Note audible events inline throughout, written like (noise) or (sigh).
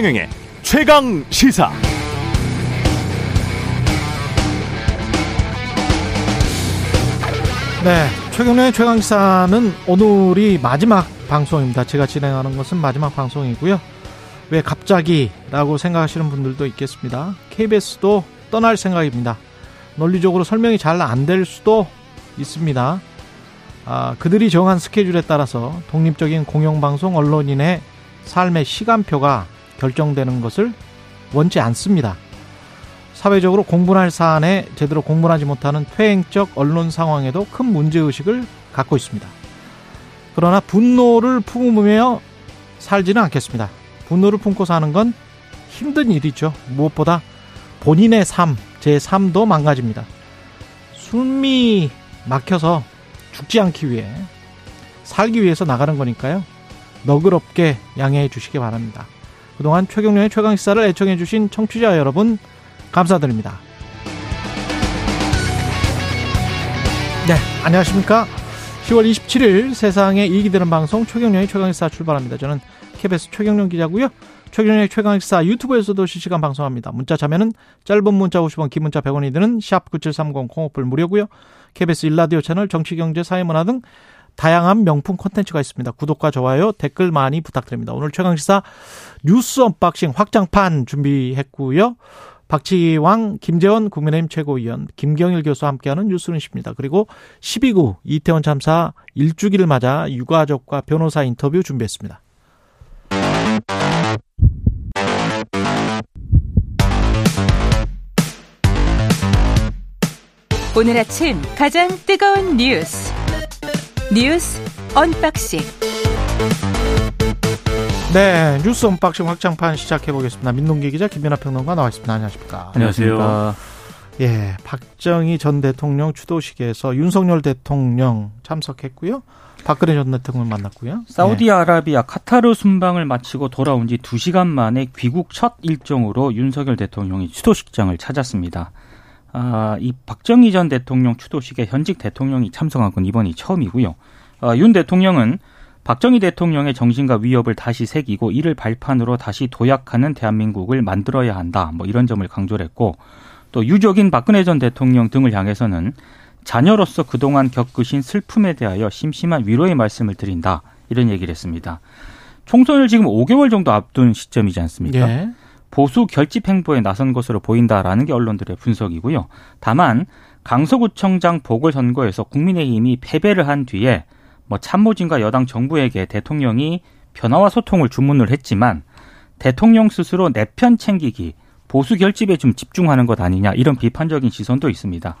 최경영의 최강 시사. 네, 최경련의 최강시사는 오늘이 마지막 방송입니다. 제가 진행하는 것은 마지막 방송이고요. 왜 갑자기라고 생각하시는 분들도 있겠습니다. KBS도 떠날 생각입니다. 논리적으로 설명이 잘 안 될 수도 있습니다. 아, 그들이 정한 스케줄에 따라서 독립적인 공영방송 언론인의 삶의 시간표가 결정되는 것을 원치 않습니다. 사회적으로 공분할 사안에 제대로 공분하지 못하는 퇴행적 언론 상황에도 큰 문제의식을 갖고 있습니다. 그러나 분노를 품으며 살지는 않겠습니다. 분노를 품고 사는 건 힘든 일이죠. 무엇보다 본인의 삶, 제 삶도 망가집니다. 숨이 막혀서 죽지 않기 위해 살기 위해서 나가는 거니까요. 너그럽게 양해해 주시기 바랍니다. 그동안 최경련의 최강시사를 애청해 주신 청취자 여러분 감사드립니다. 네, 안녕하십니까. 10월 27일 세상에 이익이 되는 방송 최경련의 최강시사 출발합니다. 저는 KBS 최경련 기자고요. 최경련의 최강시사 유튜브에서도 실시간 방송합니다. 문자 참여는 짧은 문자 50원, 긴 문자 100원이 드는 샵 9730 콩오플 무료고요. KBS 1라디오 채널 정치경제 사회문화 등 다양한 명품 콘텐츠가 있습니다. 구독과 좋아요, 댓글 많이 부탁드립니다. 오늘 최강시사 뉴스 언박싱 확장판 준비했고요. 박지원, 김재원 국민의힘 최고위원, 김경일 교수와 함께하는 뉴스는십니다. 그리고 12구 이태원 참사 1주기를 맞아 유가족과 변호사 인터뷰 준비했습니다. 오늘 아침 가장 뜨거운 뉴스 뉴스 언박싱 네, 뉴스 언박싱 확장판 시작해 보겠습니다. 민동기 기자 김민하 평론가 나와 있습니다. 안녕하십니까? 안녕하세요. 예, 박정희 전 대통령 추도식에서 윤석열 대통령 참석했고요. 박근혜 전 대통령 만났고요. 사우디아라비아 카타르 순방을 마치고 돌아온 지 2시간 만에 귀국 첫 일정으로 윤석열 대통령이 추도식장을 찾았습니다. 아, 이 박정희 전 대통령 추도식에 현직 대통령이 참석한 건 이번이 처음이고요. 아, 윤 대통령은 박정희 대통령의 정신과 위협을 다시 새기고 이를 발판으로 다시 도약하는 대한민국을 만들어야 한다. 뭐 이런 점을 강조를 했고 또 유족인 박근혜 전 대통령 등을 향해서는 자녀로서 그동안 겪으신 슬픔에 대하여 심심한 위로의 말씀을 드린다. 이런 얘기를 했습니다. 총선을 지금 5개월 정도 앞둔 시점이지 않습니까? 예. 보수 결집 행보에 나선 것으로 보인다라는 게 언론들의 분석이고요. 다만 강서구청장 보궐선거에서 국민의힘이 패배를 한 뒤에 뭐 참모진과 여당 정부에게 대통령이 변화와 소통을 주문을 했지만 대통령 스스로 내 편 챙기기 보수 결집에 좀 집중하는 것 아니냐 이런 비판적인 시선도 있습니다.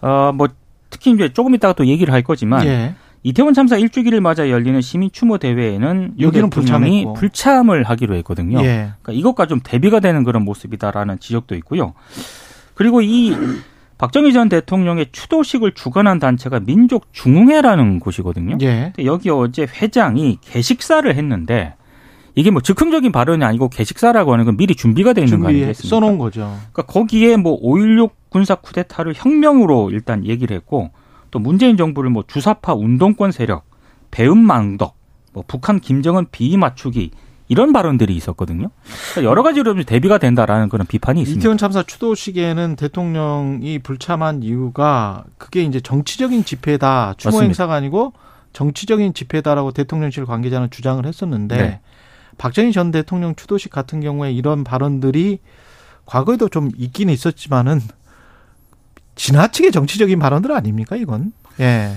어뭐 특히 이제 조금 이따가 또 얘기를 할 거지만 예. 이태원 참사 일주기를 맞아 열리는 시민 추모 대회에는 여기는 대통령이 불참을 하기로 했거든요. 예. 그러니까 이것과 좀 대비가 되는 그런 모습이다라는 지적도 있고요. 그리고 이 박정희 전 대통령의 추도식을 주관한 단체가 민족 중흥회라는 곳이거든요. 예. 여기 어제 회장이 개식사를 했는데 이게 뭐 즉흥적인 발언이 아니고 개식사라고 하는 건 미리 준비가 돼 있는 거 아니겠습니까? 써놓은 거죠. 그러니까 거기에 뭐5.16 군사 쿠데타를 혁명으로 일단 얘기를 했고 또 문재인 정부를 뭐 주사파 운동권 세력, 배은망덕, 뭐 북한 김정은 비위 맞추기 이런 발언들이 있었거든요. 그러니까 여러 가지로 좀 대비가 된다라는 그런 비판이 있습니다. 이태원 참사 추도식에는 대통령이 불참한 이유가 그게 이제 정치적인 집회다. 추모 맞습니다. 행사가 아니고 정치적인 집회다라고 대통령실 관계자는 주장을 했었는데 네. 박정희 전 대통령 추도식 같은 경우에 이런 발언들이 과거에도 좀 있긴 있었지만은 지나치게 정치적인 발언들 아닙니까 이건? 예.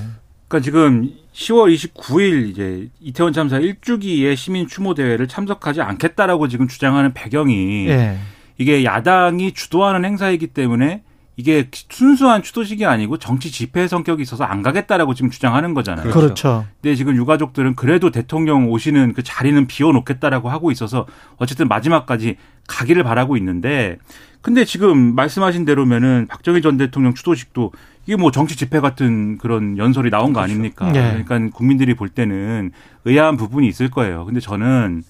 그러니까 지금 10월 29일 이제 이태원 참사 1주기의 시민 추모 대회를 참석하지 않겠다라고 지금 주장하는 배경이 예. 이게 야당이 주도하는 행사이기 때문에 이게 순수한 추도식이 아니고 정치 집회 성격이 있어서 안 가겠다라고 지금 주장하는 거잖아요. 그렇죠. 근데 지금 유가족들은 그래도 대통령 오시는 그 자리는 비워놓겠다라고 하고 있어서 어쨌든 마지막까지 가기를 바라고 있는데 근데 지금 말씀하신 대로면은 박정희 전 대통령 추도식도 이게 뭐 정치 집회 같은 그런 연설이 나온 거 그렇죠. 아닙니까? 네. 그러니까 국민들이 볼 때는 의아한 부분이 있을 거예요. 근데 저는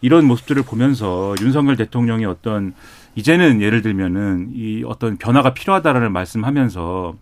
이런 모습들을 보면서 윤석열 대통령이 어떤 이제는 예를 들면은 이 어떤 변화가 필요하다라는 말씀하면서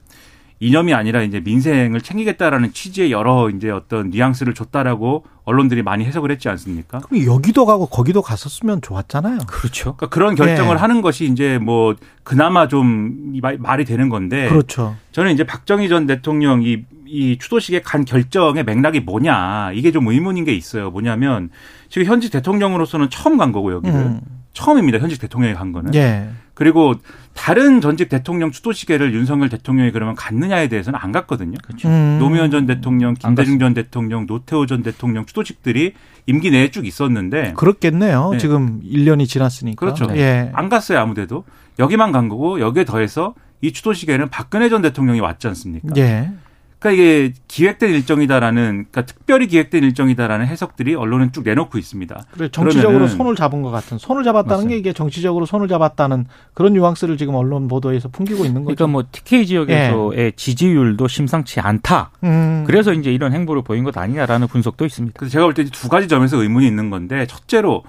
이념이 아니라 이제 민생을 챙기겠다라는 취지의 여러 이제 어떤 뉘앙스를 줬다라고 언론들이 많이 해석을 했지 않습니까? 그럼 여기도 가고 거기도 갔었으면 좋았잖아요. 그렇죠. 그러니까 그런 결정을 네. 하는 것이 이제 뭐 그나마 좀 말이 되는 건데 그렇죠. 저는 이제 박정희 전 대통령 이, 이 추도식에 간 결정의 맥락이 뭐냐 이게 좀 의문인 게 있어요. 뭐냐면 지금 현직 대통령으로서는 처음 간 거고 여기를 음. 처음입니다. 현직 대통령이 간 거는. 예. 그리고 다른 전직 대통령 추도식에를 윤석열 대통령이 그러면 갔느냐에 대해서는 안 갔거든요. 그렇죠. 음. 노무현 전 대통령, 안 김대중 전 대통령, 노태우 전 대통령 추도식들이 임기 내에 쭉 있었는데 그렇겠네요. 네. 지금 1년이 지났으니까. 그렇죠. 예. 안 갔어요 아무데도 여기만 간 거고 여기에 더해서 이 추도식에는 박근혜 전 대통령이 왔지 않습니까? 예. 그러니까 이게 기획된 일정이다라는 그러니까 특별히 기획된 일정이다라는 해석들이 언론은 쭉 내놓고 있습니다. 그래 정치적으로 손을 잡은 것 같은 손을 잡았다는 맞습니다. 게 이게 정치적으로 손을 잡았다는 그런 뉘앙스를 지금 언론 보도에서 풍기고 있는 거죠. 그러니까 뭐 TK 지역에서의 지지율도 심상치 않다. 음. 그래서 이제 이런 행보를 보인 것 아니냐라는 분석도 있습니다. 그래서 제가 볼 때 두 가지 점에서 의문이 있는 건데 첫째로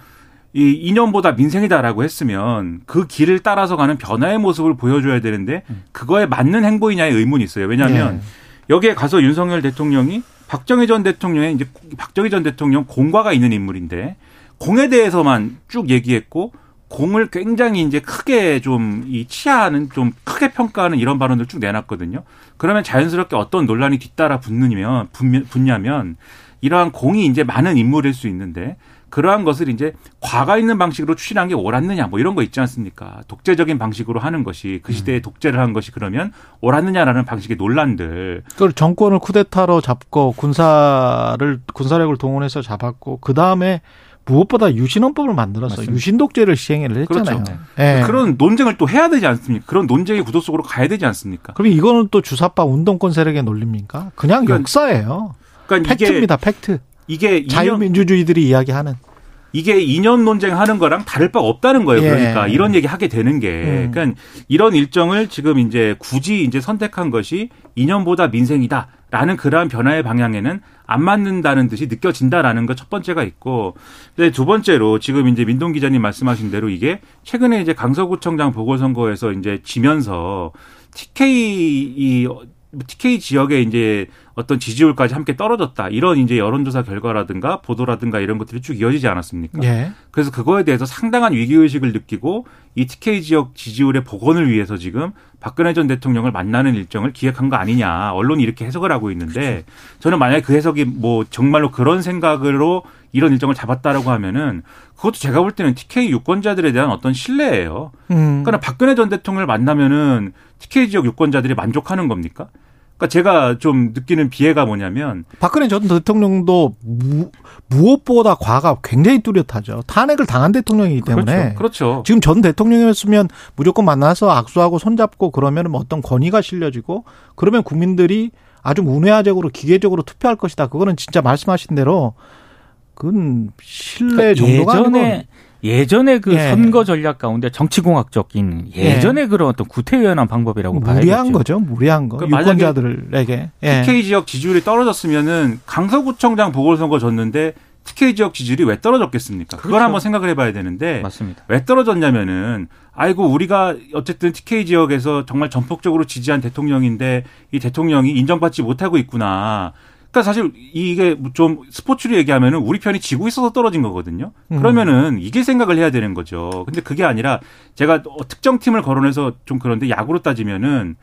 이 이념보다 민생이다라고 했으면 그 길을 따라서 가는 변화의 모습을 보여줘야 되는데 그거에 맞는 행보이냐의 의문이 있어요. 왜냐하면 예. 여기에 가서 윤석열 대통령이 박정희 전 대통령의 이제 박정희 전 대통령 공과가 있는 인물인데 공에 대해서만 쭉 얘기했고 공을 굉장히 이제 크게 좀 이 치하하는 좀 크게 평가하는 이런 발언을 쭉 내놨거든요. 그러면 자연스럽게 어떤 논란이 뒤따라 붙느냐면 붙냐- 붙냐면 이러한 공이 이제 많은 인물일 수 있는데 그러한 것을 이제 과가 있는 방식으로 추진한 게 옳았느냐 뭐 이런 거 있지 않습니까? 독재적인 방식으로 하는 것이 그 시대에 독재를 한 것이 그러면 옳았느냐라는 방식의 논란들 그걸 정권을 쿠데타로 잡고 군사를 군사력을 동원해서 잡았고 그 다음에 무엇보다 유신헌법을 만들어서 맞습니다. 유신독재를 시행을 했잖아요. 그렇죠. 예. 그런 논쟁을 또 해야 되지 않습니까? 그런 논쟁의 구도 속으로 가야 되지 않습니까? 그럼 이거는 또 주사파 운동권 세력의 논리입니까? 그냥 그러니까 역사예요. 그러니까 팩트입니다. 팩트. 이게 자유민주주의들이 이야기하는. 이게 이념 논쟁하는 거랑 다를 바가 없다는 거예요. 예. 그러니까 이런 얘기 하게 되는 게 음. 그러니까 이런 일정을 지금 이제 굳이 이제 선택한 것이 이념보다 민생이다 라는 그러한 변화의 방향에는 안 맞는다는 듯이 느껴진다라는 것 첫 번째가 있고 근데 두 번째로 지금 이제 민동 기자님 말씀하신 대로 이게 최근에 이제 강서구청장 보궐선거에서 이제 지면서 TK 이 TK 지역에 이제 어떤 지지율까지 함께 떨어졌다. 이런 이제 여론조사 결과라든가 보도라든가 이런 것들이 쭉 이어지지 않았습니까? 예. 그래서 그거에 대해서 상당한 위기의식을 느끼고 이 TK 지역 지지율의 복원을 위해서 지금 박근혜 전 대통령을 만나는 일정을 기획한 거 아니냐. 언론이 이렇게 해석을 하고 있는데 저는 만약에 그 해석이 뭐 정말로 그런 생각으로 이런 일정을 잡았다라고 하면은 그것도 제가 볼 때는 TK 유권자들에 대한 어떤 신뢰예요. 음. 그러니까 박근혜 전 대통령을 만나면은 TK 지역 유권자들이 만족하는 겁니까? 그러니까 제가 좀 느끼는 비애가 뭐냐면 박근혜 전 대통령도 무, 무엇보다 과가 굉장히 뚜렷하죠. 탄핵을 당한 대통령이기 때문에. 그렇죠. 그렇죠. 지금 전 대통령이었으면 무조건 만나서 악수하고 손잡고 그러면 뭐 어떤 권위가 실려지고 그러면 국민들이 아주 문외화적으로 기계적으로 투표할 것이다. 그거는 진짜 말씀하신 대로 그건 신뢰 정도가 아니고 그러니까 예전에 예전에 그 예. 선거 전략 가운데 정치공학적인 예전에 그런 어떤 구태의연한 방법이라고 봐야겠죠. 무리한 거죠. 무리한 거. 그 만약에 유권자들에게. 예. TK 지역 지지율이 떨어졌으면은 강서구청장 보궐선거 졌는데 TK 지역 지지율이 왜 떨어졌겠습니까? 그걸 그렇죠. 한번 생각을 해봐야 되는데 맞습니다. 왜 떨어졌냐면은 아이고 우리가 어쨌든 TK 지역에서 정말 전폭적으로 지지한 대통령인데 이 대통령이 인정받지 못하고 있구나. 그러니까 사실 이게 좀 스포츠로 얘기하면은 우리 편이 지고 있어서 떨어진 거거든요. 음. 그러면은 이길 생각을 해야 되는 거죠. 근데 그게 아니라 제가 어, 특정 팀을 거론해서 좀 그런데 야구로 따지면은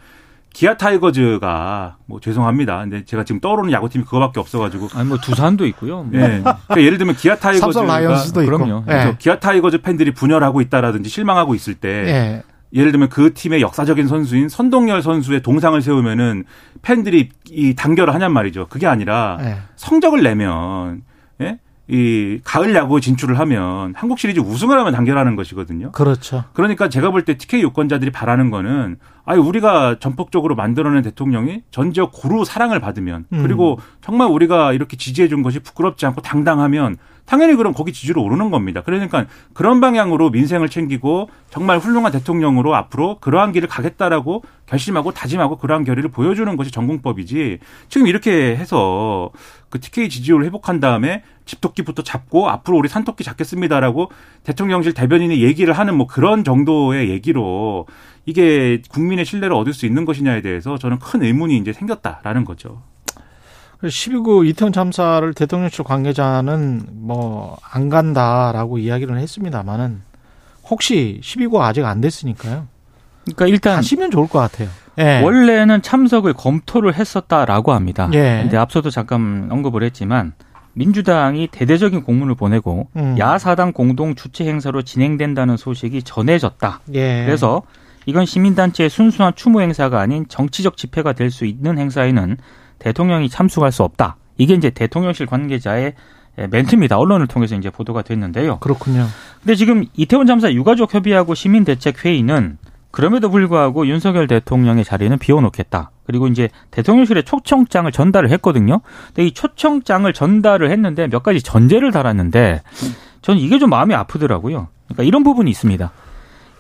기아 타이거즈가 뭐 죄송합니다. 근데 제가 지금 떠오르는 야구팀이 그거밖에 없어가지고 아니 뭐 두산도 있고요. 뭐. 예. 그러니까 예를 들면 기아 타이거즈가 라이언스도 있고. 그럼요. 예. 기아 타이거즈 팬들이 분열하고 있다라든지 실망하고 있을 때 예. 예를 들면 그 팀의 역사적인 선수인 선동열 선수의 동상을 세우면은 팬들이 이 단결을 하냔 말이죠. 그게 아니라 예. 성적을 내면 예? 이 가을 야구 진출을 하면 한국 시리즈 우승을 하면 단결하는 것이거든요. 그렇죠. 그러니까 제가 볼 때 TK 유권자들이 바라는 거는 아니 우리가 전폭적으로 만들어낸 대통령이 전 지역 고루 사랑을 받으면 음. 그리고 정말 우리가 이렇게 지지해 준 것이 부끄럽지 않고 당당하면 당연히 그럼 거기 지지로 오르는 겁니다. 그러니까 그런 방향으로 민생을 챙기고 정말 훌륭한 대통령으로 앞으로 그러한 길을 가겠다라고 결심하고 다짐하고 그러한 결의를 보여주는 것이 전공법이지 지금 이렇게 해서 그 TK 지지율을 회복한 다음에 집토끼부터 잡고 앞으로 우리 산토끼 잡겠습니다라고 대통령실 대변인이 얘기를 하는 뭐 그런 정도의 얘기로 이게 국민의 신뢰를 얻을 수 있는 것이냐에 대해서 저는 큰 의문이 이제 생겼다라는 거죠. 12구 이태원 참사를 대통령실 관계자는 뭐 안 간다라고 이야기를 했습니다만은 혹시 12구 아직 안 됐으니까요. 그러니까 일단 하시면 좋을 것 같아요. 예. 원래는 참석을 검토를 했었다라고 합니다. 예. 근데 앞서도 잠깐 언급을 했지만 민주당이 대대적인 공문을 보내고 음. 야사당 공동 주최 행사로 진행된다는 소식이 전해졌다. 예. 그래서 이건 시민단체의 순수한 추모 행사가 아닌 정치적 집회가 될 수 있는 행사에는 대통령이 참석할 수 없다. 이게 이제 대통령실 관계자의 멘트입니다. 언론을 통해서 이제 보도가 됐는데요. 그렇군요. 근데 지금 이태원 참사 유가족 협의하고 시민 대책 회의는 그럼에도 불구하고 윤석열 대통령의 자리는 비워놓겠다. 그리고 이제 대통령실에 초청장을 전달을 했거든요. 근데 이 초청장을 전달을 했는데 몇 가지 전제를 달았는데 저는 이게 좀 마음이 아프더라고요. 그러니까 이런 부분이 있습니다.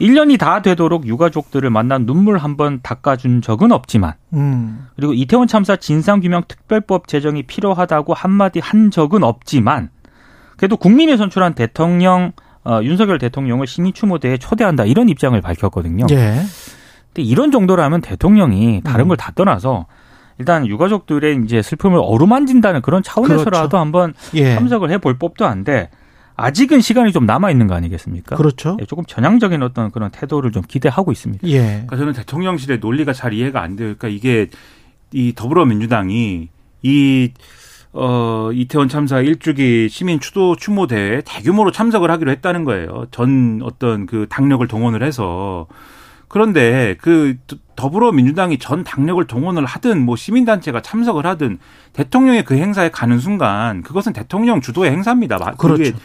1년이 다 되도록 유가족들을 만난 눈물 한 번 닦아준 적은 없지만 음. 그리고 이태원 참사 진상규명 특별법 제정이 필요하다고 한마디 한 적은 없지만 그래도 국민이 선출한 대통령 어, 윤석열 대통령을 시민 추모대에 초대한다 이런 입장을 밝혔거든요. 예. 근데 이런 정도라면 대통령이 다른 음. 걸다 떠나서 일단 유가족들의 이제 슬픔을 어루만진다는 그런 차원에서라도 그렇죠. 한번 예. 참석을 해볼 법도 한데 아직은 시간이 좀 남아 있는 거 아니겠습니까? 그렇죠. 예, 조금 전향적인 어떤 그런 태도를 좀 기대하고 있습니다. 예. 그러니까 저는 대통령실의 논리가 잘 이해가 안 돼요. 그러니까 이게 이 더불어민주당이 이 어, 이태원 참사 일주기 시민 추도 추모 대회에 대규모로 참석을 하기로 했다는 거예요. 전 어떤 그 당력을 동원을 해서 그런데 그 더불어민주당이 전 당력을 동원을 하든 뭐 시민단체가 참석을 하든 대통령의 그 행사에 가는 순간 그것은 대통령 주도의 행사입니다. 그렇죠.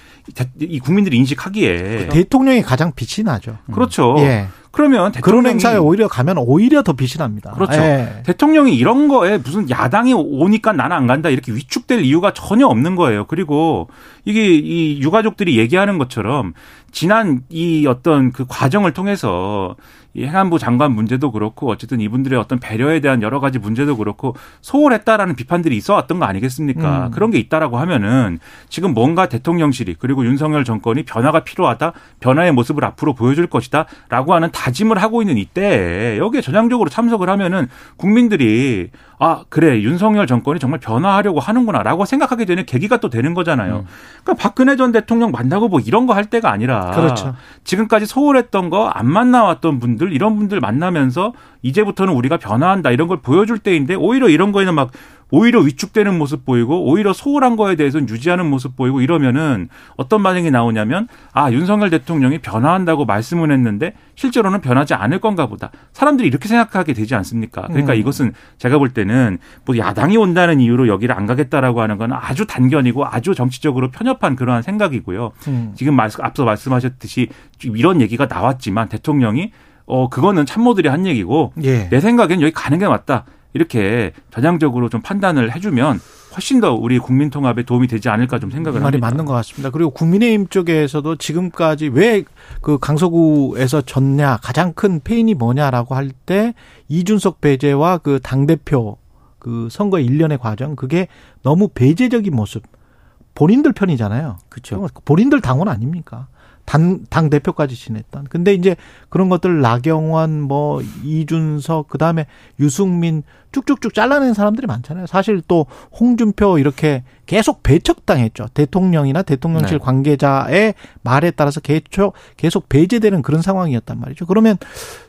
이 국민들이 인식하기에 대통령이 가장 빛이 나죠. 그렇죠. 예. 그러면 그런 대통령이 행사에 오히려 가면 오히려 더 빛이 납니다. 그렇죠. 예. 대통령이 이런 거에 무슨 야당이 오니까 나는 안 간다 이렇게 위축될 이유가 전혀 없는 거예요. 그리고 이게 이 유가족들이 얘기하는 것처럼 지난 이 어떤 그 과정을 통해서 이 행안부 장관 문제도 그렇고 어쨌든 이분들의 어떤 배려에 대한 여러 가지 문제도 그렇고 소홀했다라는 비판들이 있어 왔던 거 아니겠습니까? 음. 그런 게 있다라고 하면은 지금 뭔가 대통령실이 그리고 윤석열 정권이 변화가 필요하다. 변화의 모습을 앞으로 보여줄 것이다라고 하는 다짐을 하고 있는 이때에 여기에 전향적으로 참석을 하면은 국민들이 아 그래 윤석열 정권이 정말 변화하려고 하는구나라고 생각하게 되는 계기가 또 되는 거잖아요. 그러니까 박근혜 전 대통령 만나고 뭐 이런 거 할 때가 아니라 그렇죠. 지금까지 소홀했던 거 안 만나왔던 분들 이런 분들 만나면서 이제부터는 우리가 변화한다 이런 걸 보여줄 때인데 오히려 이런 거에는 막 오히려 위축되는 모습 보이고 오히려 소홀한 거에 대해서는 유지하는 모습 보이고 이러면은 어떤 반응이 나오냐면 아 윤석열 대통령이 변화한다고 말씀은 했는데 실제로는 변하지 않을 건가 보다 사람들이 이렇게 생각하게 되지 않습니까 그러니까 음. 이것은 제가 볼 때는 뭐 야당이 온다는 이유로 여기를 안 가겠다라고 하는 건 아주 단견이고 아주 정치적으로 편협한 그러한 생각이고요 음. 지금 말- 앞서 말씀하셨듯이 좀 이런 얘기가 나왔지만 대통령이 어 그거는 참모들이 한 얘기고 예. 내 생각엔 여기 가는 게 맞다. 이렇게 전향적으로 좀 판단을 해주면 훨씬 더 우리 국민 통합에 도움이 되지 않을까 좀그 생각을 말이 합니다. 맞는 것 같습니다. 그리고 국민의힘 쪽에서도 지금까지 왜 그 강서구에서 졌냐 가장 큰 페인이 뭐냐라고 할 때 이준석 배제와 그 당 대표 그 선거 일련의 과정 그게 너무 배제적인 모습 본인들 편이잖아요. 그렇죠. 본인들 당원 아닙니까? 당, 당 대표까지 지냈던. 근데 이제 그런 것들 나경원, 뭐, 이준석, 그 다음에 유승민 쭉쭉쭉 잘라낸 사람들이 많잖아요. 사실 또 홍준표 이렇게 계속 배척당했죠. 대통령이나 대통령실 네. 관계자의 말에 따라서 계속, 계속 배제되는 그런 상황이었단 말이죠. 그러면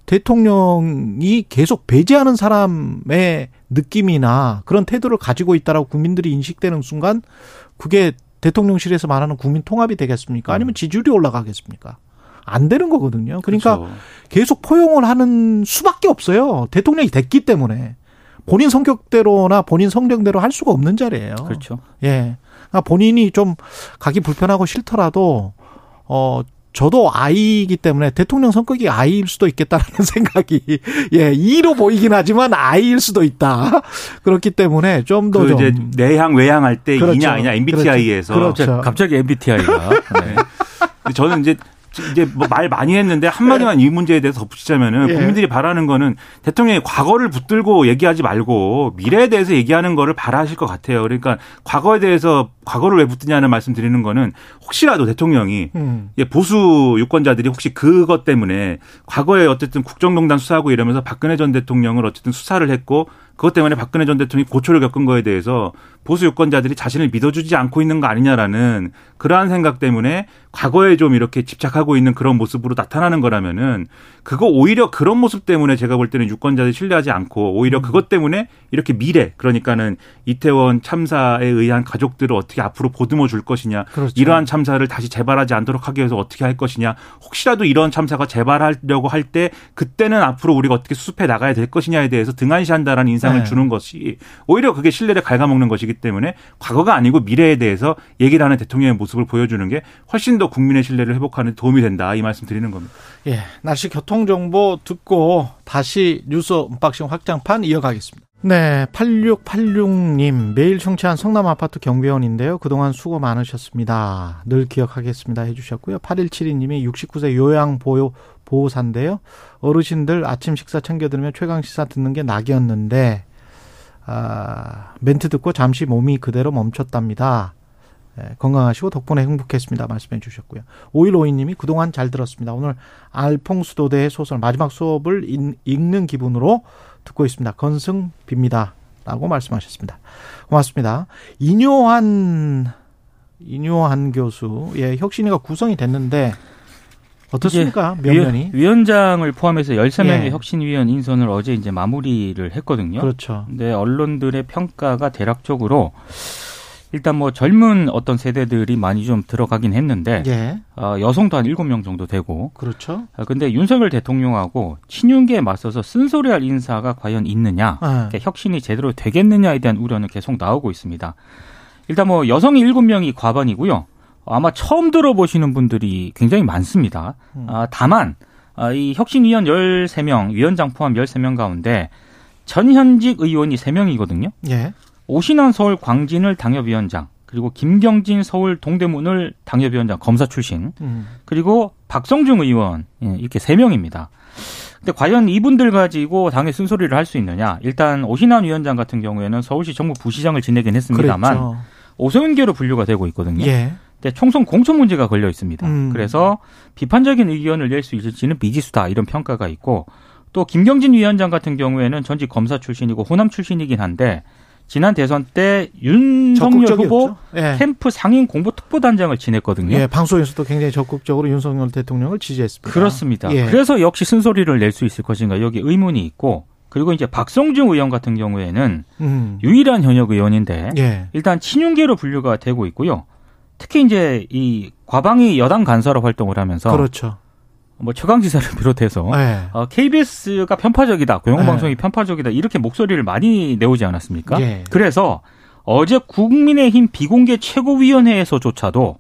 대통령이 계속 배제하는 사람의 느낌이나 그런 태도를 가지고 있다라고 국민들이 인식되는 순간 그게 대통령실에서 말하는 국민 통합이 되겠습니까? 아니면 지지율이 올라가겠습니까? 안 되는 거거든요. 그러니까 그렇죠. 계속 포용을 하는 수밖에 없어요. 대통령이 됐기 때문에. 본인 성격대로나 본인 성정대로 할 수가 없는 자리예요. 그렇죠. 예. 그러니까 본인이 좀 가기 불편하고 싫더라도 어 저도 아이이기 때문에 대통령 성격이 아이일 수도 있겠다라는 (laughs) 생각이 예 이로 보이긴 하지만 아이일 수도 있다 그렇기 때문에 좀 더그좀 이제 내향 외향 할때 그렇죠. 이냐 아니냐 MBTI에서 그렇죠. 갑자기 MBTI가 (laughs) 네. 저는 이제 이제 뭐 말 많이 했는데 한마디만 이 문제에 대해서 덧붙이자면은 예. 국민들이 바라는 거는 대통령이 과거를 붙들고 얘기하지 말고 미래에 대해서 얘기하는 거를 바라실 것 같아요. 그러니까 과거에 대해서 과거를 왜 붙드냐는 말씀 드리는 거는 혹시라도 대통령이 음. 예, 보수 유권자들이 혹시 그것 때문에 과거에 어쨌든 국정농단 수사하고 이러면서 박근혜 전 대통령을 어쨌든 수사를 했고 그것 때문에 박근혜 전 대통령이 고초를 겪은 거에 대해서 보수 유권자들이 자신을 믿어주지 않고 있는 거 아니냐라는 그러한 생각 때문에 과거에 좀 이렇게 집착하고 있는 그런 모습으로 나타나는 거라면은 그거 오히려 그런 모습 때문에 제가 볼 때는 유권자들이 신뢰하지 않고 오히려 그것 때문에 이렇게 미래 그러니까는 이태원 참사에 의한 가족들을 어떻게 앞으로 보듬어 줄 것이냐 그렇죠. 이러한 참사를 다시 재발하지 않도록 하기 위해서 어떻게 할 것이냐 혹시라도 이런 참사가 재발하려고 할 때 그때는 앞으로 우리가 어떻게 수습해 나가야 될 것이냐에 대해서 등한시한다라는 인상을 네. 주는 것이 오히려 그게 신뢰를 갉아먹는 것이기 때문에 과거가 아니고 미래에 대해서 얘기를 하는 대통령의 모습을 보여주는 게 훨씬 더 국민의 신뢰를 회복하는 데 도움이 된다 이 말씀 드리는 겁니다. 예, 날씨 교통 정보 듣고 다시 뉴스 언박싱 확장판 이어가겠습니다. 네, 8686님 매일 청취한 성남 아파트 경비원인데요. 그동안 수고 많으셨습니다. 늘 기억하겠습니다 해주셨고요. 8172님이 69세 요양 보호 보호사인데요. 어르신들 아침 식사 챙겨 들으면 최강 시사 듣는 게 낙이었는데 아, 멘트 듣고 잠시 몸이 그대로 멈췄답니다. 예, 건강하시고 덕분에 행복했습니다. 말씀해 주셨고요. 5152님이 그동안 잘 들었습니다. 오늘 알퐁수도대의 소설 마지막 수업을 읽- 읽는 기분으로 듣고 있습니다. 건승 빕니다. 라고 말씀하셨습니다. 고맙습니다. 이뇨한, 이뇨한 교수, 예, 혁신위가 구성이 됐는데, 어떻습니까? 면면이? 위, 원장을 포함해서 13명의 예. 혁신위원 인선을 어제 이제 마무리를 했거든요. 그렇죠. 근데 언론들의 평가가 대략적으로 일단 뭐 젊은 어떤 세대들이 많이 좀 들어가긴 했는데 예, 어, 여성도 한 7명 정도 되고 그렇죠. 아, 근데 윤석열 대통령하고 친윤계에 맞서서 쓴소리할 인사가 과연 있느냐 예. 그러니까 혁신이 제대로 되겠느냐에 대한 우려는 계속 나오고 있습니다. 일단 뭐 여성이 7명이 과반이고요. 아마 처음 들어보시는 분들이 굉장히 많습니다. 음. 아, 다만 아, 이 혁신위원 13명, 위원장 포함 13명 가운데 전현직 의원이 3명이거든요. 예, 오신환 서울 광진을 당협위원장, 그리고 김경진 서울 동대문을 당협위원장 검사 출신, 음, 그리고 박성중 의원 예, 이렇게 세 명입니다. 근데 과연 이분들 가지고 당의 쓴소리를 할 수 있느냐? 일단 오신환 위원장 같은 경우에는 서울시 정부 부시장을 지내긴 했습니다만 그랬죠. 오소연계로 분류가 되고 있거든요. 예, 총선 공천 문제가 걸려 있습니다. 음. 그래서 비판적인 의견을 낼 수 있을지는 미지수다 이런 평가가 있고 또 김경진 위원장 같은 경우에는 전직 검사 출신이고 호남 출신이긴 한데 지난 대선 때 윤석열 후보. 예. 캠프 상임 공보 특보단장을 지냈거든요. 예, 방송에서도 굉장히 적극적으로 윤석열 대통령을 지지했습니다. 그렇습니다. 예. 그래서 역시 쓴소리를 낼 수 있을 것인가 여기 의문이 있고 그리고 이제 박성중 의원 같은 경우에는 음. 유일한 현역 의원인데 예. 일단 친윤계로 분류가 되고 있고요. 특히 이제 이 과방위 여당 간사로 활동을 하면서 그렇죠. 뭐 최강지사를 (laughs) 비롯해서 예. 어, KBS가 편파적이다, 공영방송이 편파적이다 이렇게 목소리를 많이 내오지 않았습니까? 예. 그래서 어제 국민의힘 비공개 최고위원회에서조차도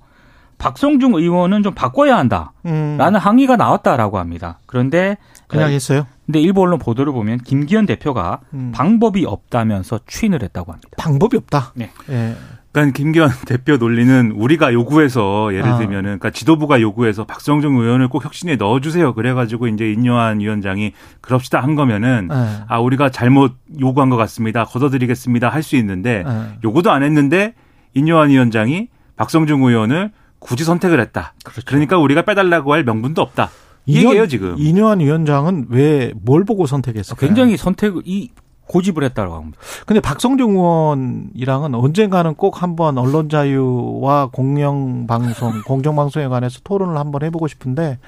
박성중 의원은 좀 바꿔야 한다라는 음. 항의가 나왔다라고 합니다. 그런데 그냥 어, 했어요. 근데 일부 언론 보도를 보면 김기현 대표가 음. 방법이 없다면서 추인을 했다고 합니다. 방법이 없다. 네. 예. 그러니까 김기현 (laughs) 대표 논리는 우리가 요구해서 예를 아. 들면은 그러니까 지도부가 요구해서 박성중 의원을 꼭 혁신에 넣어주세요. 그래가지고 이제 인요한 위원장이 그럽시다 한 거면은 예. 아 우리가 잘못 요구한 것 같습니다. 걷어드리겠습니다. 할 수 있는데 예. 요구도 안 했는데 인요한 위원장이 박성중 의원을 굳이 선택을 했다. 그렇죠. 그러니까 우리가 빼달라고 할 명분도 없다. 이 이년- 얘기예요 지금. 이뇨한 위원장은 왜 뭘 보고 선택했을까요? 굉장히 선택을 이 고집을 했다고 합니다. 근데 박성중 의원이랑은 언젠가는 꼭 한번 언론 자유와 공영 방송, (laughs) 공정 방송에 관해서 토론을 한번 해보고 싶은데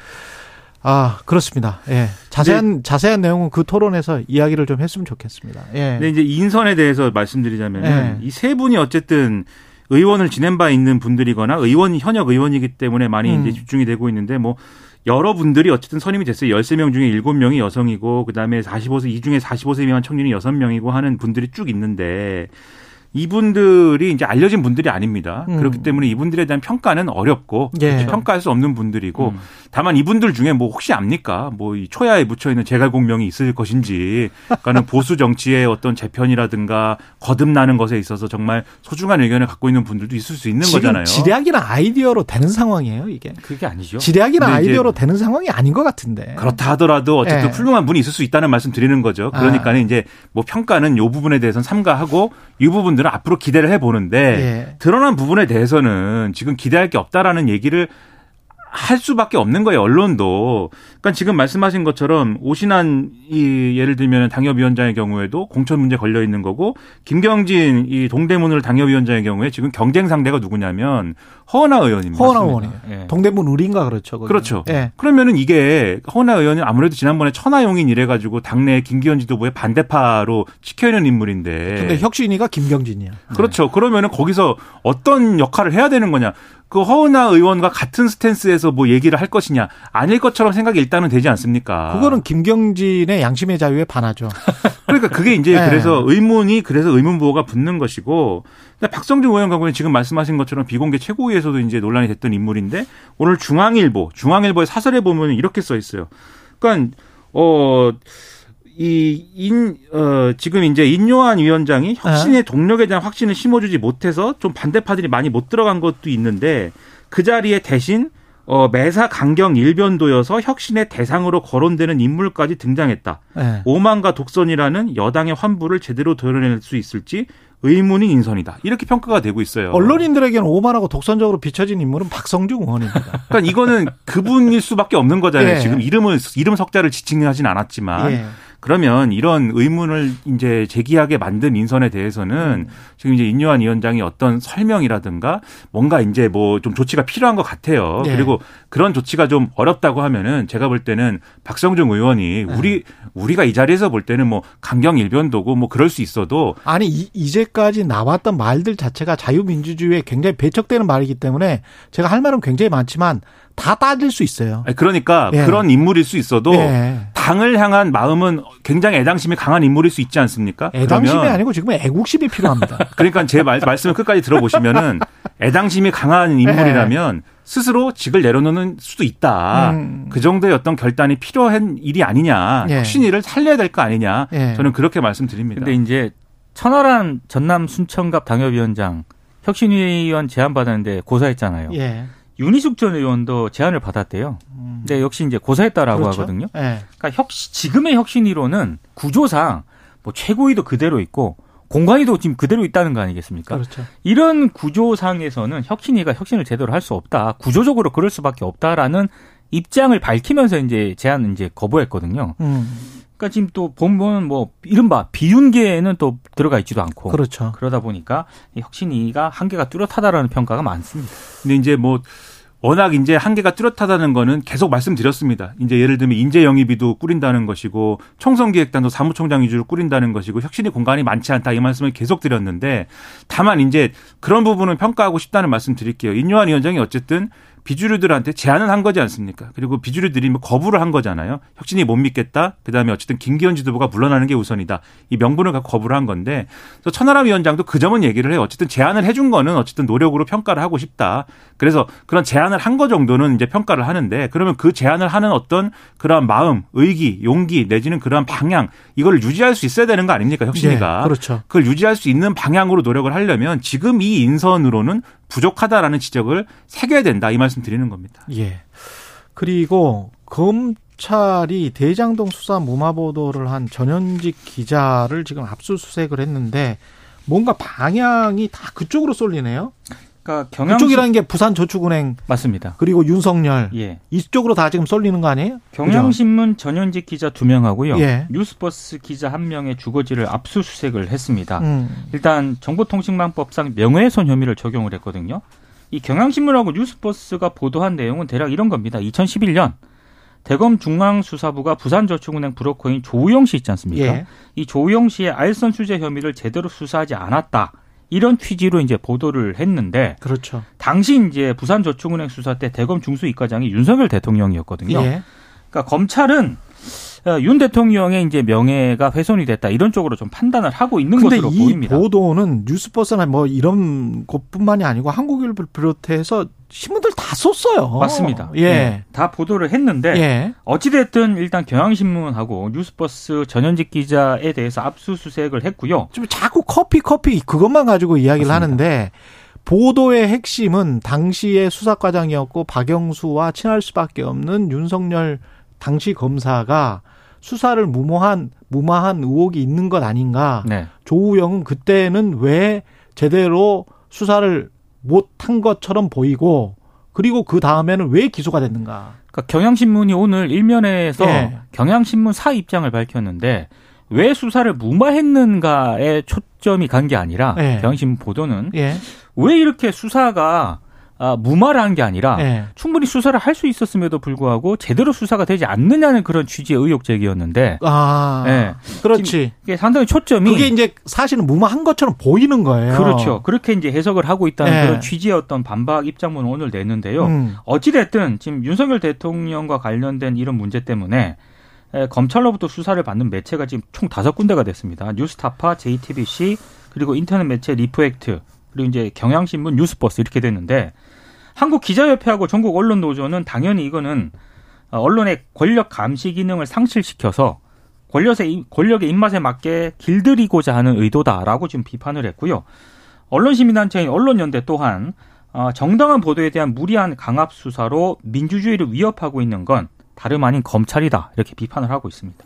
아 그렇습니다. 예, 자세한 자세한 내용은 그 토론에서 이야기를 좀 했으면 좋겠습니다. 예, 근데 이제 인선에 대해서 말씀드리자면 네. 이세 분이 어쨌든 의원을 지낸 바 있는 분들이거나 의원 현역 의원이기 때문에 많이 음. 이제 집중이 되고 있는데 뭐 여러 분들이 어쨌든 선임이 됐어요. 13명 중에 7명이 여성이고 그다음에 45세 이 중에 45세 미만 청년이 6명이고 하는 분들이 쭉 있는데 이분들이 이제 알려진 분들이 아닙니다. 음. 그렇기 때문에 이분들에 대한 평가는 어렵고 예. 평가할 수 없는 분들이고 음. 다만 이분들 중에 뭐 혹시 압니까? 뭐 이 초야에 묻혀 있는 제갈공명이 있을 것인지, 그러니까는 (laughs) 보수 정치의 어떤 재편이라든가 거듭나는 것에 있어서 정말 소중한 의견을 갖고 있는 분들도 있을 수 있는 지금 거잖아요. 지략이나 아이디어로 되는 상황이에요, 이게. 그게 아니죠. 지략이나 아이디어로 되는 상황이 아닌 것 같은데. 그렇다 하더라도 어쨌든 예. 훌륭한 분이 있을 수 있다는 말씀 드리는 거죠. 그러니까 는 아. 이제 뭐 평가는 요 부분에 대해서는 삼가하고 이 부분들은 앞으로 기대를 해보는데 예. 드러난 부분에 대해서는 지금 기대할 게 없다라는 얘기를 할 수밖에 없는 거예요, 언론도. 그러니까 지금 말씀하신 것처럼 오신한 이 예를 들면 당협위원장의 경우에도 공천 문제 걸려 있는 거고 김경진 이 동대문을 당협위원장의 경우에 지금 경쟁 상대가 누구냐면 허은하 의원입니다. 허은하. 의원이에요. 예. 동대문 우리인가 그렇죠. 거기는. 그렇죠. 예. 그러면은 이게 허은하 의원은 아무래도 지난번에 천하용인 이래가지고 당내 김기현 지도부의 반대파로 찍혀 있는 인물인데. 근데 혁신이가 김경진이야. 그렇죠. 그러면은 거기서 어떤 역할을 해야 되는 거냐. 그 허은하 의원과 같은 스탠스에서 뭐 얘기를 할 것이냐. 아닐 것처럼 생각이 일단 은 되지 않습니까? 그거는 김경진의 양심의 자유에 반하죠. (laughs) 그러니까 그게 이제 네. 그래서 의문이 그래서 의문 부호가 붙는 것이고 박성준 의원 경우에 지금 말씀하신 것처럼 비공개 최고위에서도 이제 논란이 됐던 인물인데 오늘 중앙일보 중앙일보의 사설에 보면 이렇게 써 있어요. 그러니까 어. 이, 인, 어, 지금 이제 인요한 위원장이 혁신의 동력에 대한 확신을 심어주지 못해서 좀 반대파들이 많이 못 들어간 것도 있는데 그 자리에 대신 어, 매사 강경 일변도여서 혁신의 대상으로 거론되는 인물까지 등장했다. 예. 오만과 독선이라는 여당의 환부를 제대로 드러낼 수 있을지 의문인 인선이다. 이렇게 평가가 되고 있어요. 언론인들에게는 오만하고 독선적으로 비춰진 인물은 박성중 의원입니다. (laughs) 그러니까 이거는 그분일 수밖에 없는 거잖아요. 예. 지금 이름을 이름 석자를 지칭하진 않았지만 예. 그러면 이런 의문을 이제 제기하게 만든 인선에 대해서는 지금 이제 인요한 위원장이 어떤 설명이라든가 뭔가 이제 뭐 좀 조치가 필요한 것 같아요. 예. 그리고 그런 조치가 좀 어렵다고 하면은 제가 볼 때는 박성중 의원이 우리 우리가 이 자리에서 볼 때는 뭐 강경 일변도고 뭐 그럴 수 있어도 아니 이, 이제까지 나왔던 말들 자체가 자유민주주의에 굉장히 배척되는 말이기 때문에 제가 할 말은 굉장히 많지만 다 따질 수 있어요. 그러니까 예. 그런 인물일 수 있어도 예. 당을 향한 마음은 굉장히 애당심이 강한 인물일 수 있지 않습니까? 애당심이 그러면 아니고 지금 애국심이 필요합니다. (laughs) 그러니까 제 말, 말씀을 끝까지 들어보시면은 애당심이 강한 인물이라면 스스로 직을 내려놓는 수도 있다. 음. 그 정도의 어떤 결단이 필요한 일이 아니냐. 예. 혁신위를 살려야 될 거 아니냐. 예. 저는 그렇게 말씀드립니다. 근데 이제 천하람 전남 순천갑 당협위원장 혁신위원 제안 받았는데 고사했잖아요. 예. 윤희숙 전 의원도 제안을 받았대요. 근데 역시 이제 고사했다라고 그렇죠. 하거든요. 예. 그러니까 혁신 지금의 혁신위로는 구조상 뭐 최고위도 그대로 있고 공관위도 지금 그대로 있다는 거 아니겠습니까? 그렇죠. 이런 구조상에서는 혁신위가 혁신을 제대로 할 수 없다. 구조적으로 그럴 수밖에 없다라는 입장을 밝히면서 이제 제안을 이제 거부했거든요. 음. 그러니까 지금 또 보면 뭐 이른바 비윤계에는 또 들어가 있지도 않고 그렇죠. 그러다 보니까 이 혁신위가 한계가 뚜렷하다라는 평가가 많습니다. 근데 이제 뭐 워낙 이제 한계가 뚜렷하다는 거는 계속 말씀드렸습니다. 이제 예를 들면 인재 영입이도 꾸린다는 것이고 총선기획단도 사무총장 위주로 꾸린다는 것이고 혁신의 공간이 많지 않다 이 말씀을 계속 드렸는데 다만 이제 그런 부분을 평가하고 싶다는 말씀 드릴게요. 인요한 위원장이 어쨌든 비주류들한테 제안을 한 거지 않습니까? 그리고 비주류들이 뭐 거부를 한 거잖아요. 혁신이 못 믿겠다. 그다음에 어쨌든 김기현 지도부가 물러나는 게 우선이다. 이 명분을 갖고 거부를 한 건데 그래서 천하람 위원장도 그 점은 얘기를 해요. 어쨌든 제안을 해준 거는 어쨌든 노력으로 평가를 하고 싶다. 그래서 그런 제안을 한 거 정도는 이제 평가를 하는데 그러면 그 제안을 하는 어떤 그러한 마음, 의기, 용기 내지는 그러한 방향 이걸 유지할 수 있어야 되는 거 아닙니까? 혁신이가. 예, 그렇죠. 그걸 유지할 수 있는 방향으로 노력을 하려면 지금 이 인선으로는 부족하다라는 지적을 새겨야 된다 이 말씀 드리는 겁니다. 예. 그리고 검찰이 대장동 수사 무마 보도를 한 전현직 기자를 지금 압수수색을 했는데 뭔가 방향이 다 그쪽으로 쏠리네요. 그러니까 경향 그쪽이라는 게 부산 저축은행 맞습니다. 그리고 윤석열 예. 이쪽으로 다 지금 쏠리는 거 아니에요? 경향신문 전현직 기자 두 명하고요. 예. 뉴스버스 기자 한 명의 주거지를 압수수색을 했습니다. 음. 일단 정보통신망법상 명예훼손 혐의를 적용을 했거든요. 이 경향신문하고 뉴스버스가 보도한 내용은 대략 이런 겁니다. 2011년 대검 중앙수사부가 부산저축은행 브로커인 조우영 씨 있지 않습니까? 예. 이 조우영 씨의 알선 수재 혐의를 제대로 수사하지 않았다. 이런 취지로 이제 보도를 했는데 그렇죠. 당시 이제 부산저축은행 수사 때 대검 중수이과장이 윤석열 대통령이었거든요. 예. 그러니까 검찰은 어, 윤 대통령의 이제 명예가 훼손이 됐다 이런 쪽으로 좀 판단을 하고 있는 것으로 이 보입니다. 보도는 뉴스버스나 뭐 이런 곳뿐만이 아니고 한국일보를 비롯해서 신문들 다 썼어요. 맞습니다. 예. 네, 다 보도를 했는데 예. 어찌됐든 일단 경향신문하고 뉴스버스 전현직 기자에 대해서 압수수색을 했고요. 좀 자꾸 커피 커피 그것만 가지고 이야기를 맞습니다. 하는데 보도의 핵심은 당시의 수사과장이었고 박영수와 친할 수밖에 없는 윤석열 당시 검사가 수사를 무모한 무마한 의혹이 있는 것 아닌가. 네. 조우영은 그때는 왜 제대로 수사를 못한 것처럼 보이고 그리고 그 다음에는 왜 기소가 됐는가. 그러니까 경향신문이 오늘 일면에서 예. 경향신문 사 입장을 밝혔는데 왜 수사를 무마했는가에 초점이 간 게 아니라 예. 경향신문 보도는 예. 왜 이렇게 수사가 아, 무마를 한 게 아니라 예. 충분히 수사를 할 수 있었음에도 불구하고 제대로 수사가 되지 않느냐는 그런 취지의 의혹 제기였는데 아. 예. 그렇지. 이게 상당히 초점이 그게 이제 사실은 무마한 것처럼 보이는 거예요. 그렇죠. 그렇게 이제 해석을 하고 있다는 예. 그런 취지의 어떤 반박 입장문을 오늘 냈는데요. 음. 어찌됐든 지금 윤석열 대통령과 관련된 이런 문제 때문에 에, 검찰로부터 수사를 받는 매체가 지금 총 다섯 군데가 됐습니다. 뉴스타파, JTBC, 그리고 인터넷 매체 리포액트, 그리고 이제 경향신문, 뉴스버스 이렇게 됐는데 한국 기자협회하고 전국 언론 노조는 당연히 이거는 어, 언론의 권력 감시 기능을 상실시켜서 권력의 권력의 입맛에 맞게 길들이고자 하는 의도다라고 지금 비판을 했고요. 언론 시민단체인 언론연대 또한 어, 정당한 보도에 대한 무리한 강압 수사로 민주주의를 위협하고 있는 건 다름 아닌 검찰이다 이렇게 비판을 하고 있습니다.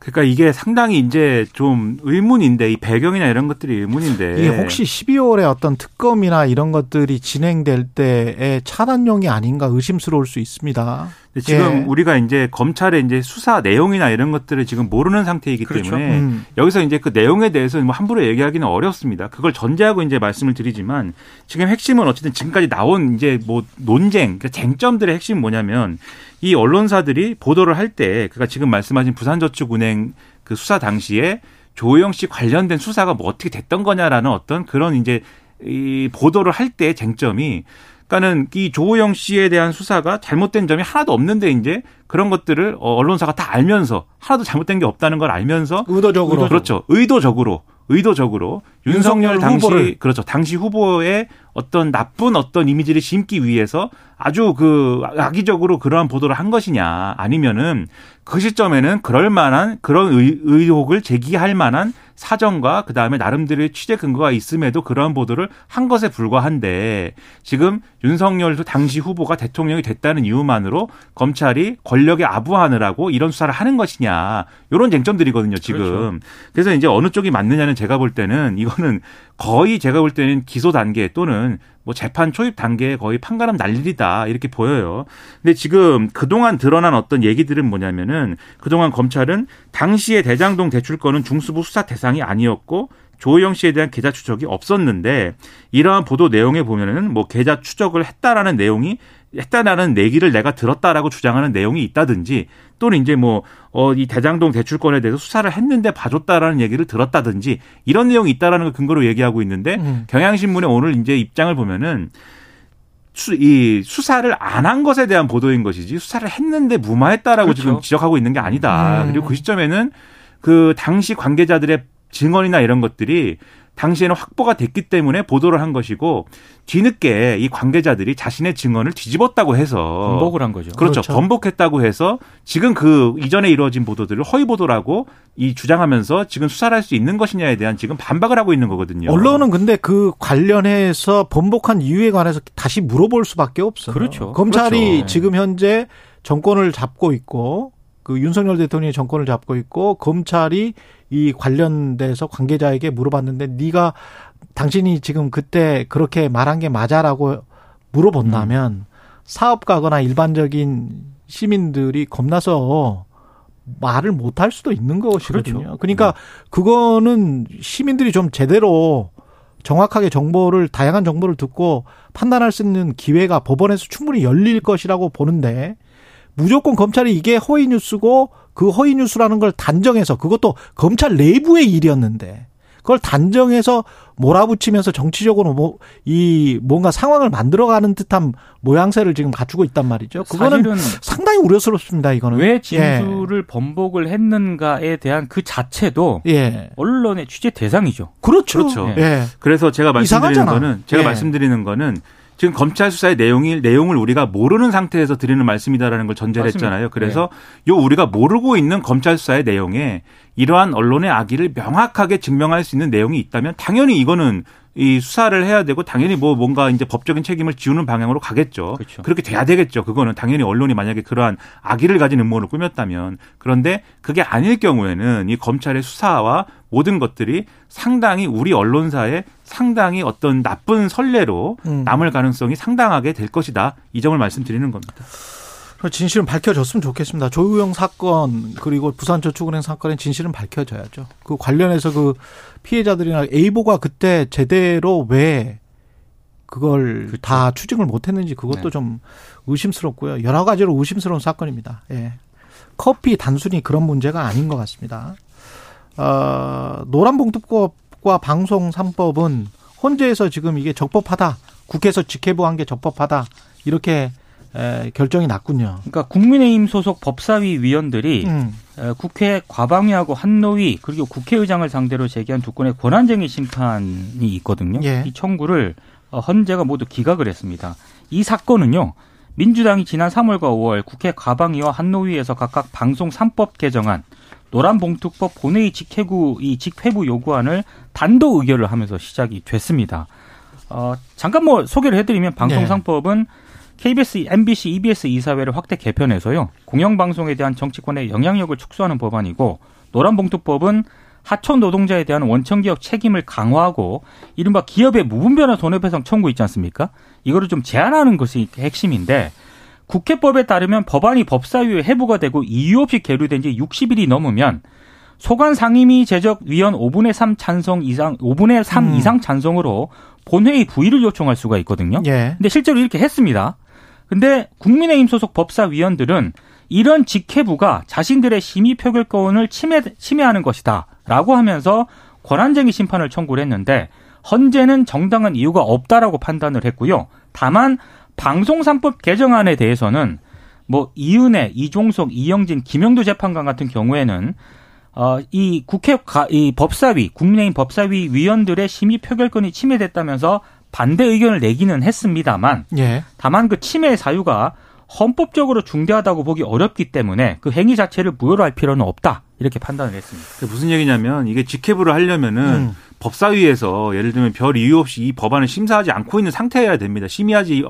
그러니까 이게 상당히 이제 좀 의문인데 이 배경이나 이런 것들이 의문인데 이게 혹시 12월에 어떤 특검이나 이런 것들이 진행될 때의 차단용이 아닌가 의심스러울 수 있습니다. 근데 지금 예. 우리가 이제 검찰의 이제 수사 내용이나 이런 것들을 지금 모르는 상태이기 그렇죠. 때문에 음. 여기서 이제 그 내용에 대해서 뭐 함부로 얘기하기는 어렵습니다. 그걸 전제하고 이제 말씀을 드리지만 지금 핵심은 어쨌든 지금까지 나온 이제 뭐 논쟁, 그 쟁점들의 핵심은 뭐냐면 이 언론사들이 보도를 할 때 그러니까 지금 말씀하신 부산저축은행 그 수사 당시에 조영 씨 관련된 수사가 뭐 어떻게 됐던 거냐라는 어떤 그런 이제 이 보도를 할 때 쟁점이 그러니까는 이 조호영 씨에 대한 수사가 잘못된 점이 하나도 없는데 이제 그런 것들을 어, 언론사가 다 알면서 하나도 잘못된 게 없다는 걸 알면서 의도적으로. 그렇죠. 의도적으로 의도적으로 윤석열, 윤석열 당시 후보를. 그렇죠. 당시 후보의 어떤 나쁜 어떤 이미지를 심기 위해서 아주 그 악의적으로 그러한 보도를 한 것이냐 아니면은 그 시점에는 그럴 만한 그런 의, 의혹을 제기할 만한 사정과 그 다음에 나름대로의 취재 근거가 있음에도 그러한 보도를 한 것에 불과한데 지금 윤석열 당시 후보가 대통령이 됐다는 이유만으로 검찰이 권력에 아부하느라고 이런 수사를 하는 것이냐 이런 쟁점들이거든요 지금 그렇죠. 그래서 이제 어느 쪽이 맞느냐는 제가 볼 때는 이거는 거의 제가 볼 때는 기소 단계 또는 뭐 재판 초입 단계에 거의 판가름 날 일이다 이렇게 보여요. 근데 지금 그동안 드러난 어떤 얘기들은 뭐냐면은 그동안 검찰은 당시에 대장동 대출 건은 중수부 수사 대상이 아니었고 조영 씨에 대한 계좌 추적이 없었는데 이러한 보도 내용에 보면은 뭐 계좌 추적을 했다라는 내용이 했다라는 내기를 내가 들었다라고 주장하는 내용이 있다든지 또는 이제 뭐, 어, 이 대장동 대출권에 대해서 수사를 했는데 봐줬다라는 얘기를 들었다든지 이런 내용이 있다라는 걸 근거로 얘기하고 있는데 음. 경향신문의 오늘 이제 입장을 보면은 수, 이 수사를 안 한 것에 대한 보도인 것이지 수사를 했는데 무마했다라고 그렇죠. 지금 지적하고 있는 게 아니다. 음. 그리고 그 시점에는 그 당시 관계자들의 증언이나 이런 것들이 당시에는 확보가 됐기 때문에 보도를 한 것이고 뒤늦게 이 관계자들이 자신의 증언을 뒤집었다고 해서 번복을 한 거죠. 그렇죠. 그렇죠. 번복했다고 해서 지금 그 이전에 이루어진 보도들을 허위 보도라고 이 주장하면서 지금 수사를 할 수 있는 것이냐에 대한 지금 반박을 하고 있는 거거든요. 언론은 근데 그 관련해서 번복한 이유에 관해서 다시 물어볼 수밖에 없어요. 그렇죠. 검찰이 그렇죠. 지금 현재 정권을 잡고 있고 그 윤석열 대통령이 정권을 잡고 있고 검찰이 이 관련돼서 관계자에게 물어봤는데 네가 당신이 지금 그때 그렇게 말한 게 맞아라고 물어본다면 사업가거나 일반적인 시민들이 겁나서 말을 못 할 수도 있는 것이거든요. 그렇죠. 그러니까 그거는 시민들이 좀 제대로 정확하게 정보를 다양한 정보를 듣고 판단할 수 있는 기회가 법원에서 충분히 열릴 것이라고 보는데 무조건 검찰이 이게 허위 뉴스고 그 허위 뉴스라는 걸 단정해서 그것도 검찰 내부의 일이었는데 그걸 단정해서 몰아붙이면서 정치적으로 뭐 이 뭔가 상황을 만들어가는 듯한 모양새를 지금 갖추고 있단 말이죠. 그거는 상당히 우려스럽습니다. 이거는 왜 진술을 예. 번복을 했는가에 대한 그 자체도 예. 언론의 취재 대상이죠. 그렇죠. 그렇죠. 예. 그래서 제가 말씀드리는 이상하잖아. 거는 제가 예. 말씀드리는 거는 지금 검찰 수사의 내용이 내용을 우리가 모르는 상태에서 드리는 말씀이다라는 걸 전제를 했잖아요. 그래서 네. 요 우리가 모르고 있는 검찰 수사의 내용에 이러한 언론의 악의를 명확하게 증명할 수 있는 내용이 있다면 당연히 이거는 이 수사를 해야 되고 당연히 뭐 뭔가 이제 법적인 책임을 지우는 방향으로 가겠죠. 그렇죠. 그렇게 돼야 되겠죠. 그거는 당연히 언론이 만약에 그러한 악의를 가진 음모를 꾸몄다면 그런데 그게 아닐 경우에는 이 검찰의 수사와 모든 것들이 상당히 우리 언론사에 상당히 어떤 나쁜 선례로 음. 남을 가능성이 상당하게 될 것이다. 이 점을 말씀드리는 겁니다. 진실은 밝혀졌으면 좋겠습니다. 조우영 사건 그리고 부산저축은행 사건의 진실은 밝혀져야죠. 그 관련해서 그 피해자들이나 에이보가 그때 제대로 왜 그걸 그렇죠. 다 추징을 못했는지 그것도 네. 좀 의심스럽고요. 여러 가지로 의심스러운 사건입니다. 예. 커피 단순히 그런 문제가 아닌 것 같습니다. 어, 노란봉투법 과 방송 3법은 헌재에서 지금 이게 적법하다. 국회에서 직회부한 게 적법하다. 이렇게 에, 결정이 났군요. 그러니까 국민의힘 소속 법사위 위원들이 음. 에, 국회 과방위하고 한노위 그리고 국회의장을 상대로 제기한 두 건의 권한쟁의 심판이 있거든요. 예. 이 청구를 어, 헌재가 모두 기각을 했습니다. 이 사건은요. 민주당이 지난 3월과 5월 국회 과방위와 한노위에서 각각 방송 3법 개정안, 노란봉투법 본회의 직회구 이 직회부 요구안을 단독 의결을 하면서 시작이 됐습니다. 어, 잠깐 뭐 소개를 해드리면 방송 3법은 네. KBS, MBC, EBS 이사회를 확대 개편해서요. 공영방송에 대한 정치권의 영향력을 축소하는 법안이고 노란봉투법은 하청 노동자에 대한 원청기업 책임을 강화하고 이른바 기업의 무분별한 손해배상 청구 있지 않습니까? 이거를 좀 제한하는 것이 핵심인데 국회법에 따르면 법안이 법사위에 해부가 되고 이유 없이 계류된 지 60일이 넘으면 소관 상임위 제적 위원 5분의 3 찬성 이상 5분의 3 음. 이상 찬성으로 본회의 부의를 요청할 수가 있거든요. 예. 근데 실제로 이렇게 했습니다. 근데 국민의힘 소속 법사위원들은 이런 직회부가 자신들의 심의 표결권을 침해, 침해하는 것이다. 라고 하면서 권한쟁의 심판을 청구를 했는데 헌재는 정당한 이유가 없다라고 판단을 했고요. 다만 방송 3법 개정안에 대해서는 뭐 이은혜, 이종석, 이영진, 김영도 재판관 같은 경우에는 어, 이 국회 가, 이 법사위, 국민의힘 법사위 위원들의 심의 표결권이 침해됐다면서 반대 의견을 내기는 했습니다만 예. 다만 그 침해 사유가 헌법적으로 중대하다고 보기 어렵기 때문에 그 행위 자체를 무효로 할 필요는 없다 이렇게 판단을 했습니다. 무슨 얘기냐면 이게 직회부를 하려면은 음. 법사위에서 예를 들면 별 이유 없이 이 법안을 심사하지 않고 있는 상태여야 됩니다. 심의하지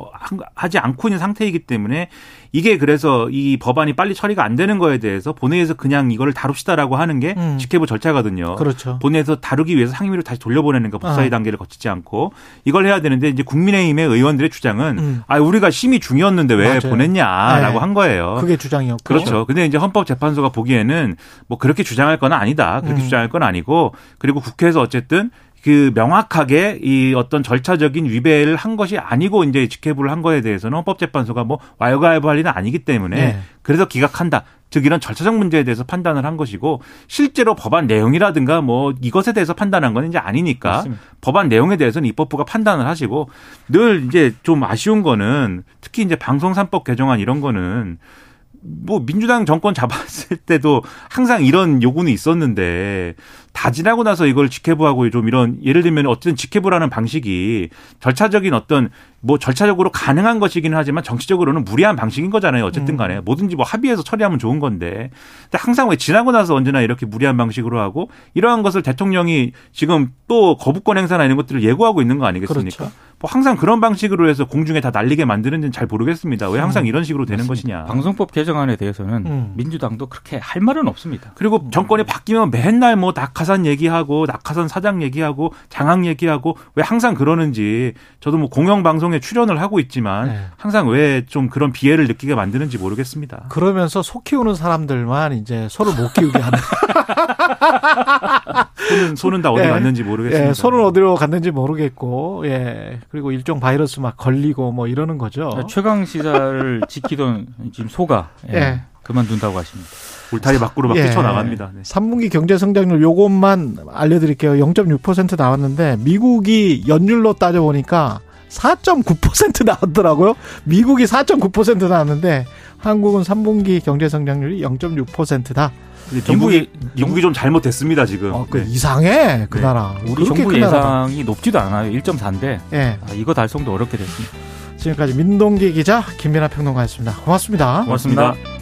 하지 않고 있는 상태이기 때문에 이게 그래서 이 법안이 빨리 처리가 안 되는 거에 대해서 본회의에서 그냥 이거를 다룹시다라고 하는 게 음. 직회부 절차거든요. 그렇죠. 본회의에서 다루기 위해서 상임위로 다시 돌려보내는 거 법사위 아. 단계를 거치지 않고 이걸 해야 되는데 이제 국민의힘의 의원들의 주장은 음. 아 우리가 심의 중이었는데 왜 맞아요. 보냈냐라고 네. 한 거예요. 그게 주장이었고 그렇죠. 근데 이제 헌법재판소가 보기에는 뭐 그렇게 주장할 건 아니다. 그렇게 음. 주장할 건 아니고 그리고 국회에서 어쨌든 그 명확하게 이 어떤 절차적인 위배를 한 것이 아니고 이제 직회부를 한 거에 대해서는 헌법재판소가 뭐 와요가해부할 일은 아니기 때문에 네. 그래서 기각한다. 즉 이런 절차적 문제에 대해서 판단을 한 것이고 실제로 법안 내용이라든가 뭐 이것에 대해서 판단한 건 이제 아니니까 맞습니다. 법안 내용에 대해서는 입법부가 판단을 하시고 늘 이제 좀 아쉬운 거는 특히 이제 방송 3법 개정안 이런 거는 뭐 민주당 정권 잡았을 때도 항상 이런 요구는 있었는데 다 지나고 나서 이걸 직회부하고 좀 이런 예를 들면 어쨌든 직회부라는 방식이 절차적인 어떤 뭐 절차적으로 가능한 것이기는 하지만 정치적으로는 무리한 방식인 거잖아요. 어쨌든 간에 음. 뭐든지 뭐 합의해서 처리하면 좋은 건데 근데 항상 왜 지나고 나서 언제나 이렇게 무리한 방식으로 하고 이러한 것을 대통령이 지금 또 거부권 행사나 이런 것들을 예고하고 있는 거 아니겠습니까? 그렇죠. 뭐 항상 그런 방식으로 해서 공중에 다 날리게 만드는지는 잘 모르겠습니다. 왜 항상 음. 이런 식으로 되는 맞습니다. 것이냐. 방송법 개정안에 대해서는 음. 민주당도 그렇게 할 말은 없습니다. 그리고 정권이 바뀌면 맨날 뭐 낙하산 얘기하고 낙하산 사장 얘기하고 장학 얘기하고 왜 항상 그러는지 저도 뭐 공영방송에 출연을 하고 있지만 네. 항상 왜 좀 그런 비애를 느끼게 만드는지 모르겠습니다. 그러면서 속 키우는 사람들만 이제 서로 못 키우게 하는. (laughs) 손은, 손은 다 어디 예. 갔는지 모르겠습니다. 예, 손은 어디로 갔는지 모르겠고, 예. 그리고 일종 바이러스 막 걸리고 뭐 이러는 거죠. 최강 시사를 (laughs) 지키던 지금 소가 예. 예. 그만둔다고 하십니다. 울타리 밖으로 막 예. 뛰쳐나갑니다. 네. 3분기 경제 성장률 요것만 알려드릴게요. 0.6% 나왔는데 미국이 연율로 따져보니까 4.9% 나왔더라고요. 미국이 4.9% 나왔는데 한국은 3분기 경제 성장률이 0.6%다. 근데 미국이 미국이 좀 잘못됐습니다 지금. 어, 그 네. 이상해 그 네. 나라. 우리 그렇게 정부. 예상이 높지도 않아요. 1.4인데 예. 아, 이거 달성도 어렵게 됐습니다. 지금까지 민동기 기자 김민아 평론가였습니다. 고맙습니다. 고맙습니다.